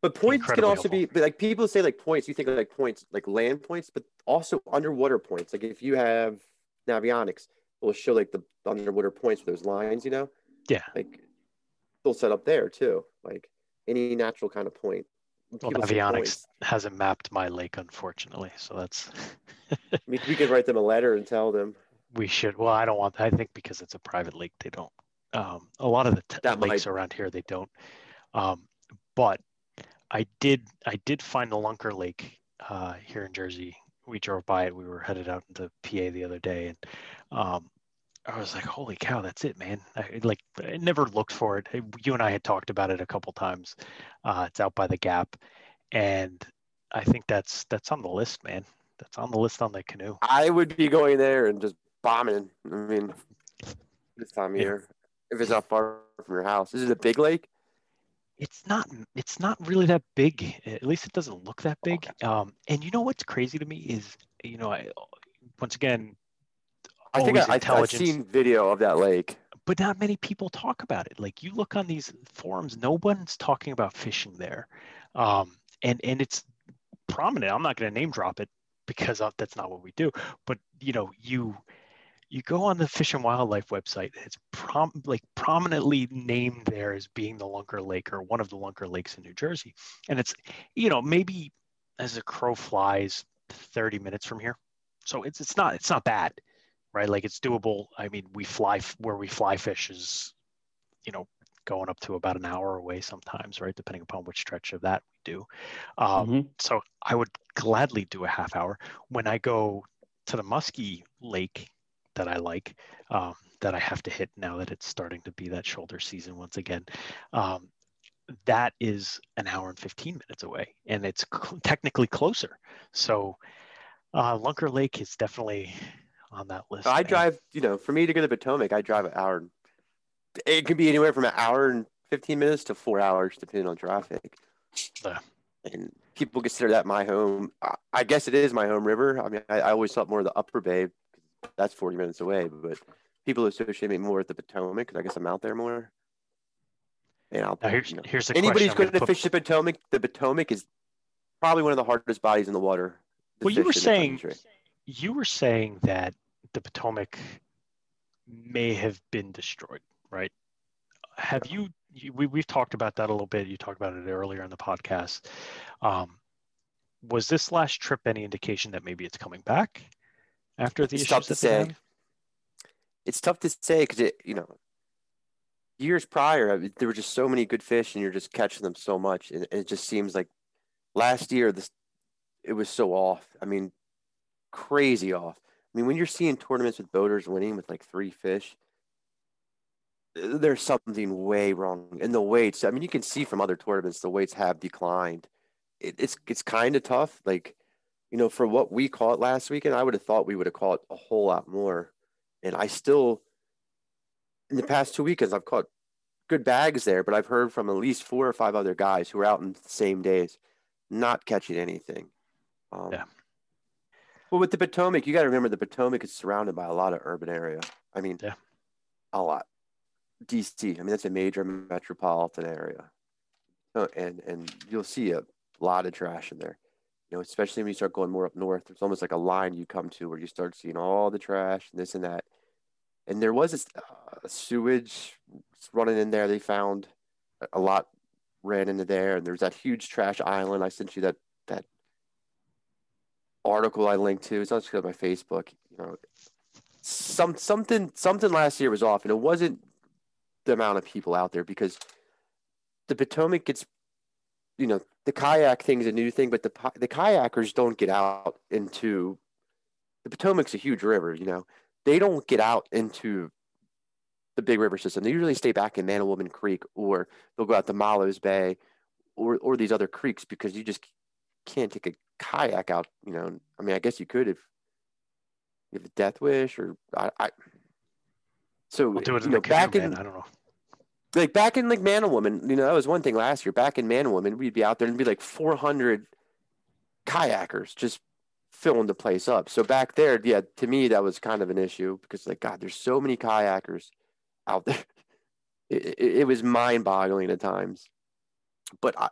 But points can also helpful. be like people say like points. You think of like points like land points, but also underwater points. Like if you have Navionics, it will show like the underwater points with those lines. You know. Yeah. Like they'll set up there too. Like any natural kind of point. Well, Navionics hasn't mapped my lake, unfortunately. So that's. I mean, we could write them a letter and tell them. We should. Well, I don't want. I think because it's a private lake, they don't. Um, a lot of the t- lakes might... around here, they don't. Um, but I did. I did find the Lunker Lake uh, here in Jersey. We drove by it. We were headed out into PA the other day, and um, I was like, "Holy cow, that's it, man!" I, like, I never looked for it. You and I had talked about it a couple times. Uh, it's out by the Gap, and I think that's that's on the list, man that's on the list on the canoe. I would be going there and just bombing. I mean, this time of yeah. year, if it's not far from your house, is it a big lake? It's not. It's not really that big. At least it doesn't look that big. Um, and you know what's crazy to me is, you know, I once again, I think I, I've seen video of that lake but not many people talk about it. Like you look on these forums, no one's talking about fishing there, um, and and it's prominent. I'm not going to name drop it, because that's not what we do. But you know, you you go on the Fish and Wildlife website, it's prom- like prominently named there as being the Lunker Lake or one of the Lunker Lakes in New Jersey, and it's you know maybe as a crow flies 30 minutes from here, so it's it's not it's not bad, right? Like it's doable. I mean, we fly where we fly fish is, you know, going up to about an hour away sometimes, right? Depending upon which stretch of that we do. Um, mm-hmm. So I would gladly do a half hour. When I go to the Muskie Lake that I like, um, that I have to hit now that it's starting to be that shoulder season once again, um, that is an hour and 15 minutes away and it's cl- technically closer. So uh, Lunker Lake is definitely on that list. I drive, you know, for me to go to the Potomac, I drive an hour it could be anywhere from an hour and 15 minutes to four hours, depending on traffic. And people consider that my home. I guess it is my home river. I mean, I, I always thought more of the Upper Bay. That's 40 minutes away, but people associate me more with the Potomac because I guess I'm out there more. And I'll, now here's, you know, here's anybody who's going to put... fish the Potomac. The Potomac is probably one of the hardest bodies in the water. Well, you were saying you were saying that the Potomac may have been destroyed right? Have you, you we, we've talked about that a little bit. You talked about it earlier in the podcast. Um, was this last trip any indication that maybe it's coming back after the it's tough to say. It's tough to say because it, you know, years prior there were just so many good fish, and you're just catching them so much, and, and it just seems like last year this it was so off. I mean, crazy off. I mean, when you're seeing tournaments with boaters winning with like three fish, there's something way wrong in the weights. I mean, you can see from other tournaments the weights have declined. It, it's it's kind of tough. Like, you know, for what we caught last weekend, I would have thought we would have caught a whole lot more. And I still, in the past two weekends, I've caught good bags there, but I've heard from at least four or five other guys who are out in the same days, not catching anything. Um, yeah. Well, with the Potomac, you got to remember the Potomac is surrounded by a lot of urban area. I mean, yeah. a lot. DC. I mean, that's a major metropolitan area, and and you'll see a lot of trash in there. You know, especially when you start going more up north. There's almost like a line you come to where you start seeing all the trash and this and that. and there was this uh, sewage running in there. They found a lot ran into there, and there's that huge trash island. I sent you that that article I linked to. It's not just on my Facebook. You know, some something something last year was off, and it wasn't the amount of people out there because the Potomac gets, you know, the kayak thing's a new thing, but the the kayakers don't get out into the Potomac's a huge river. You know, they don't get out into the big river system. They usually stay back in Mattawoman Creek, or they'll go out to Mallows Bay, or or these other creeks because you just can't take a kayak out. You know, I mean, I guess you could if you have a death wish, or I. I so We'll do it you in know, the back in man. I don't know. Like back in like Mattawoman, you know, that was one thing last year. Back in Mattawoman, we'd be out there and be like 400 kayakers just filling the place up. So back there, yeah, to me that was kind of an issue because like God, there's so many kayakers out there. It, it, it was mind-boggling at times. But I,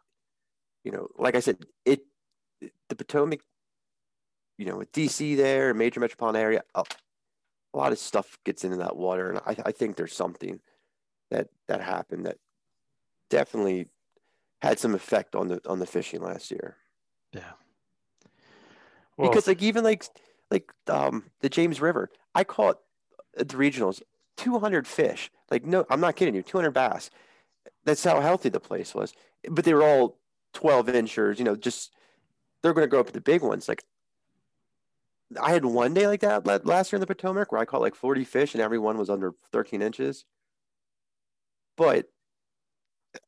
you know, like I said, it the Potomac, you know, with DC there, major metropolitan area, a, a lot of stuff gets into that water, and I, I think there's something that that happened that definitely had some effect on the on the fishing last year. Yeah. Well, because like even like like um the James River, I caught at the regionals 200 fish. Like no, I'm not kidding you, 200 bass. That's how healthy the place was. But they were all 12 inchers. You know, just they're going to grow up to the big ones. Like I had one day like that last year in the Potomac where I caught like 40 fish and every one was under 13 inches. But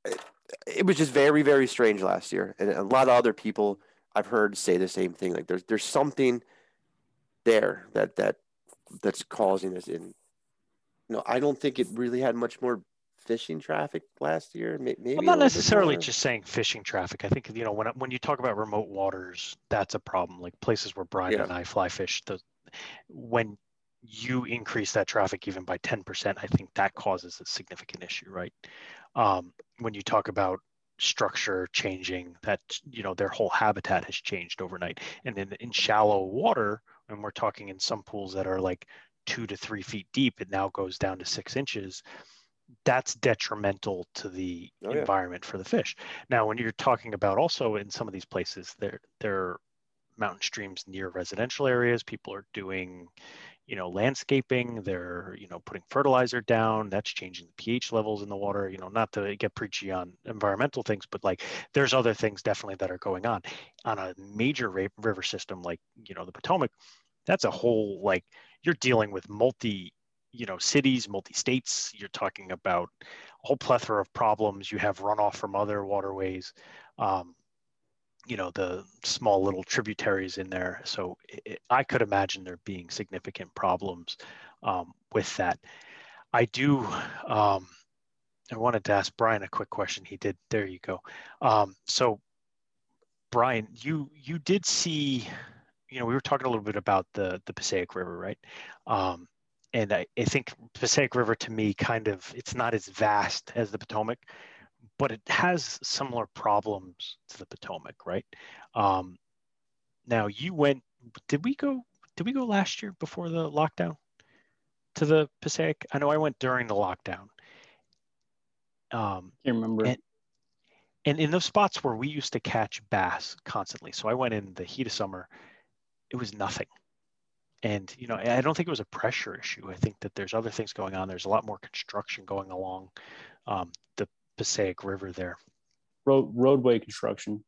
it, it was just very very strange last year, and a lot of other people I've heard say the same thing. Like there's there's something there that that that's causing this. in you know, I don't think it really had much more fishing traffic last year. Maybe I'm not necessarily just saying fishing traffic. I think you know when when you talk about remote waters, that's a problem. Like places where Brian Yeah. and I fly fish, the when you increase that traffic even by 10%, I think that causes a significant issue, right? Um, when you talk about structure changing, that you know their whole habitat has changed overnight, and in in shallow water, when we're talking in some pools that are like two to three feet deep, it now goes down to six inches that's detrimental to the Oh, yeah. environment for the fish. Now, when you're talking about also in some of these places, there there are mountain streams near residential areas. People are doing, you know, landscaping. They're you know putting fertilizer down. That's changing the pH levels in the water. You know, not to get preachy on environmental things, but like there's other things definitely that are going on on a major river system like you know the Potomac. That's a whole like you're dealing with multi you know cities multi-states you're talking about a whole plethora of problems you have runoff from other waterways um, you know the small little tributaries in there. So it, i could imagine there being significant problems um, with that. I do um, i wanted to ask brian a quick question. He did. There you go. Um, so brian you you did see you know we were talking a little bit about the the passaic river right? Um, and I, I think Passaic River to me kind of it's not as vast as the Potomac, but it has similar problems to the Potomac, right? Um, now you went. Did we go? Did we go last year before the lockdown to the Passaic? I know I went during the lockdown. Um, Can't remember. And- and in those spots where we used to catch bass constantly, so I went in the heat of summer, it was nothing. And you know, I don't think it was a pressure issue. I think that there's other things going on. There's a lot more construction going along um, the Passaic River there. road roadway construction.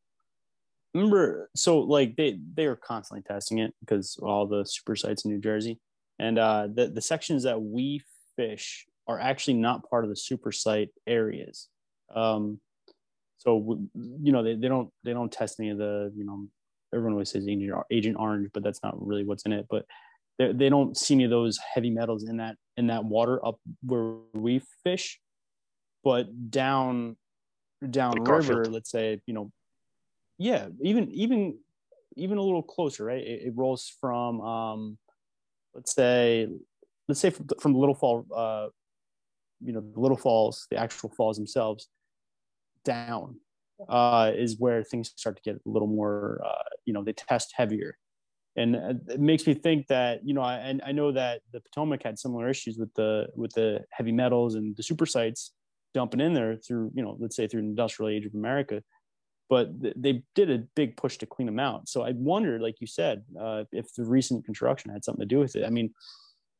Remember, so like they they are constantly testing it because all the super sites in New Jersey, and uh, the the sections that we fish are actually not part of the super site areas. Um, so you know they, they don't they don't test any of the you know everyone always says Agent, Agent Orange, but that's not really what's in it. But they, they don't see any of those heavy metals in that in that water up where we fish, but down down Like river, let's say you know, yeah, even even even a little closer, right? It, it rolls from um, let's say let's say from, from the Little Fall, uh, you know, the Little Falls, the actual falls themselves, down uh, is where things start to get a little more, uh, you know, they test heavier. and uh, it makes me think that you know I and I know that the Potomac had similar issues with the with the heavy metals and the super sites dumping in there through you know let's say through the industrial age of America, but th- they did a big push to clean them out. So I wonder, like you said, uh, if the recent construction had something to do with it. I mean,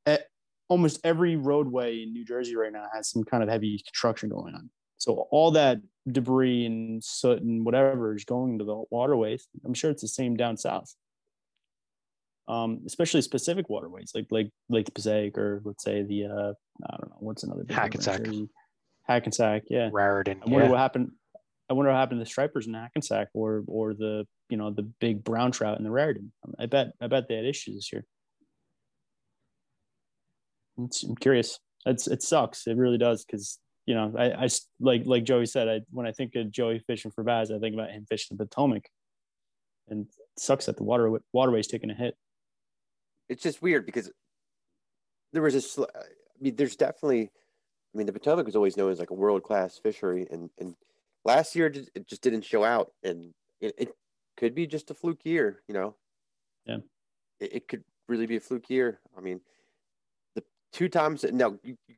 at, almost every roadway in New Jersey right now has some kind of heavy construction going on. So all that debris and soot and whatever is going to the waterways. I'm sure it's the same down south um, especially specific waterways like like Lake Passaic or let's say the uh, I don't know what's another big Hackensack. Hackensack, yeah. Raritan. I wonder yeah. what happened. I wonder what happened to the stripers in Hackensack or or the you know the big brown trout in the Raritan. I bet I bet they had issues this year. It's, I'm curious. It's it sucks. It really does because you know I, I like like Joey said. I when I think of Joey fishing for bass, I think about him fishing the Potomac, and it sucks that the water waterway's taking a hit it's just weird because there was a. Sl- I mean, there's definitely. I mean, the Potomac was always known as like a world class fishery, and and last year it just didn't show out, and it, it could be just a fluke year, you know. Yeah. It, it could really be a fluke year. I mean, the two times that no, you, you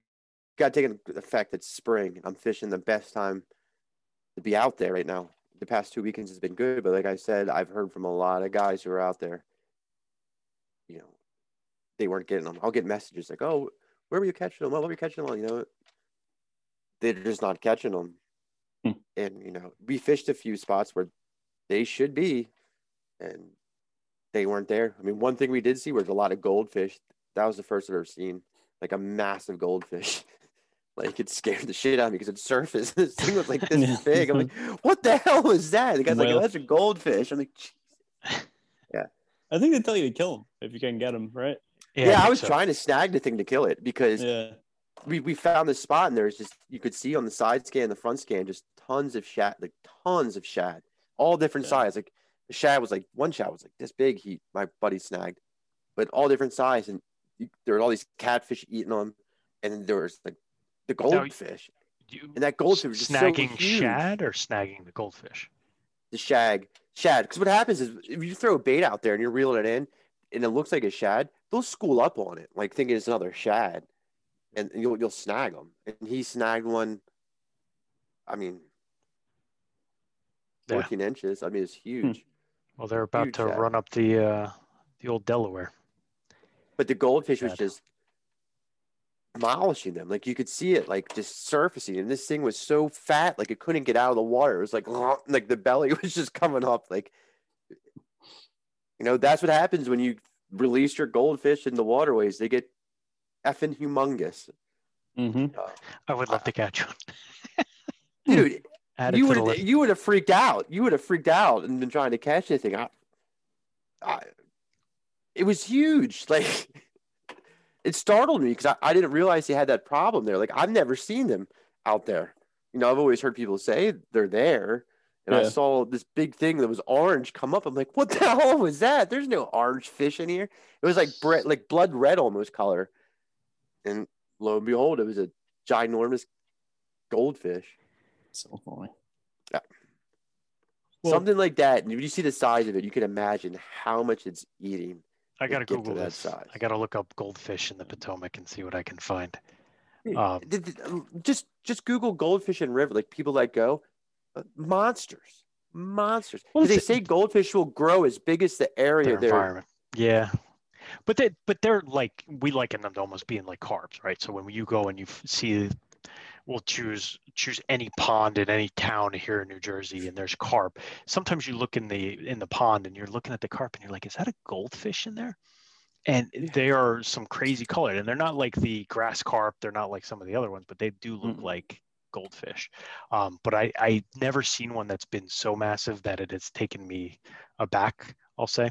got to take into the fact that spring. I'm fishing the best time to be out there right now. The past two weekends has been good, but like I said, I've heard from a lot of guys who are out there. You know, they weren't getting them. I'll get messages like, "Oh, where were you catching them? What were you catching them?" You know, they're just not catching them. Hmm. And you know, we fished a few spots where they should be, and they weren't there. I mean, one thing we did see was a lot of goldfish. That was the first I've ever seen, like a massive goldfish. like it scared the shit out of me because it surfaced. this thing was like this big. I'm like, what the hell was that? The guy's like, oh, that's a goldfish. I'm like, yeah. I think they tell you to kill them if you can get them, right? Yeah, I, think was so. trying to snag the thing to kill it because Yeah. we, we found this spot and there's just you could see on the side scan, the front scan, just tons of shad, like tons of shad, all different Yeah. size. Like the shad was like one shad was like this big. He my buddy snagged, but all different size, and you, there were all these catfish eating them, and then there was like the goldfish, You and that goldfish was just so snagging shad or snagging the goldfish? the shag shad. Because what happens is if you throw a bait out there and you're reeling it in, and it looks like a shad, they'll school up on it, like thinking it's another shad, and you'll you'll snag them. And he snagged one. I mean, Yeah. fourteen inches. I mean, it's huge. Well, they're about Huge to shad. run up the uh, the old Delaware. But the goldfish was just demolishing them. Like you could see it, like just surfacing. And this thing was so fat, like it couldn't get out of the water. It was like like the belly was just coming up. Like you know, that's what happens when you release your goldfish in the waterways. They get effing humongous. Mm-hmm. I would love to catch one. Dude, you would have you would have freaked out. You would have freaked out and been trying to catch anything. I, I, it was huge. Like it startled me because I, I didn't realize they had that problem there. Like I've never seen them out there. You know, I've always heard people say they're there. And I saw this big thing that was orange come up. I'm like, what the hell was that? There's no orange fish in here. It was like bre- like blood red almost color. And lo and behold, it was a ginormous goldfish. So funny. Yeah. Well- Something like that. And if you see the size of it, you can imagine how much it's eating. I gotta to Google that this. size. I gotta look up goldfish in the Potomac and see what I can find. Um, Th- th- just just Google goldfish in river, like people that go, monsters, monsters. Well, they say goldfish will grow as big as the area their environment. Yeah, but they but they're like we liken them to almost being like carbs, right? So when you go and you see, we'll choose choose any pond in any town here in New Jersey, and there's carp. Sometimes you look in the in the pond and you're looking at the carp and you're like, is that a goldfish in there? And they are some crazy color, and they're not like the grass carp. They're not like some of the other ones, but they do look Mm-mm. like goldfish. Um, but I I never seen one that's been so massive that it has taken me aback. I'll say.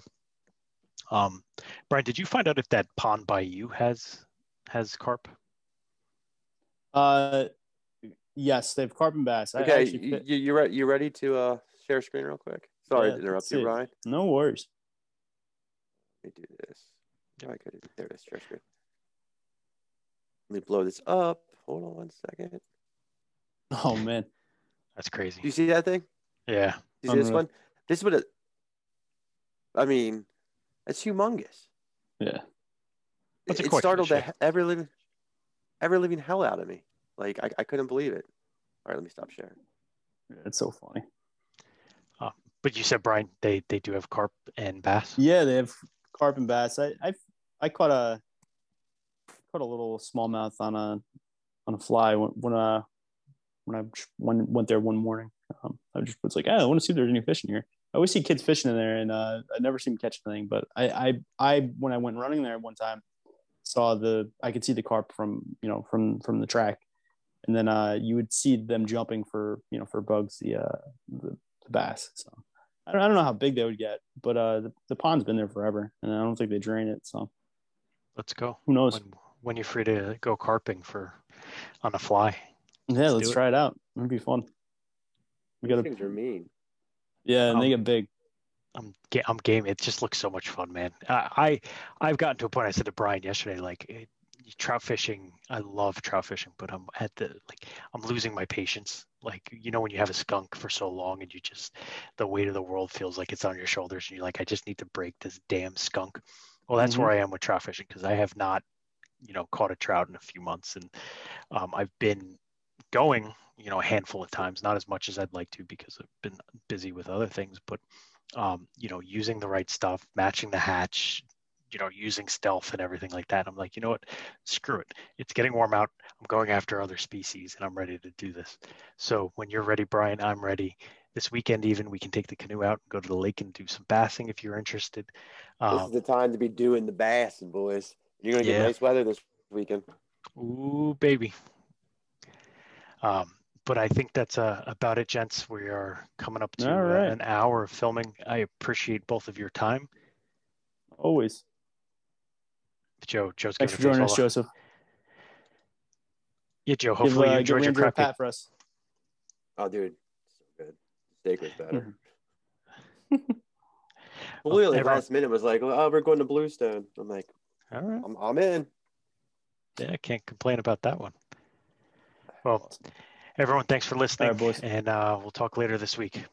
Um, Brian, did you find out if that pond by you has has carp? Uh, yes, they have carp and bass. I Okay, actually you, fit- you, you re- you ready to uh, share screen real quick? Sorry Yeah, to interrupt you, see. Ryan. no worries. Let me do this. Oh, I could there it is. Share screen. Let me blow this up. Hold on one second. Oh man, That's crazy. Do you see that thing? Yeah. You see this one? This is what it. I mean, it's humongous. Yeah. That's a it question, startled the Shay. he- ever living, ever living hell out of me. Like I, I couldn't believe it. All right, let me stop sharing. It's so funny. But you said Brian, they they do have carp and bass. Yeah, they have carp and bass. I I I caught a caught a little smallmouth on a on a fly when when uh when I went went there one morning. Um, I just was like, oh, I want to see if there's any fish in here. I always see kids fishing in there, and uh, I never see them catch anything. But I I I when I went running there one time, saw the I could see the carp from you know from from the track, and then uh you would see them jumping for you know for bugs the uh the, the bass. So. I don't, I don't know how big they would get, but uh, the, the pond's been there forever, and I don't think they drain it. So Let's go. who knows? When when you're free to go carping for on a fly. Yeah, let's let's do it. try it out. It'd be fun. We gotta, things are mean. yeah, and they Um, get big. I'm I'm game. It just looks so much fun, man. I, I I've gotten to a point. I said to Brian yesterday, like it, trout fishing. I love trout fishing, but I'm at the like I'm losing my patience. Like you know when you have a skunk for so long and you just the weight of the world feels like it's on your shoulders and you're like I just need to break this damn skunk. Well, that's Mhm. where I am with trout fishing because I have not, you know, caught a trout in a few months and um, I've been going, you know, a handful of times, not as much as I'd like to because I've been busy with other things, but um, you know, using the right stuff, matching the hatch, you know, using stealth and everything like that. I'm like, you know what? Screw it. It's getting warm out. I'm going after other species and I'm ready to do this. So when you're ready, Brian, I'm ready. This weekend, even we can take the canoe out and go to the lake and do some bassing if you're interested. This is Um, the time to be doing the bassing, boys. You're gonna get Yeah. nice weather this weekend. Ooh, baby. Um, but I think that's uh, about it, gents. We are coming up to All uh, an hour of filming. I appreciate both of your time. Always. Joe, Joe's Thanks for joining us, Joseph. Yeah, Joe. Give, Hopefully uh, you give enjoyed your Ranger a crappy. pat for us. Oh, dude, so good. Steak was better. Mhm. Completely everyone- last minute was like, oh, we're going to Bluestone. I'm like, All right. I'm, I'm in. Yeah, I can't complain about that one. Well, everyone, thanks for listening. And uh, we'll talk later this week.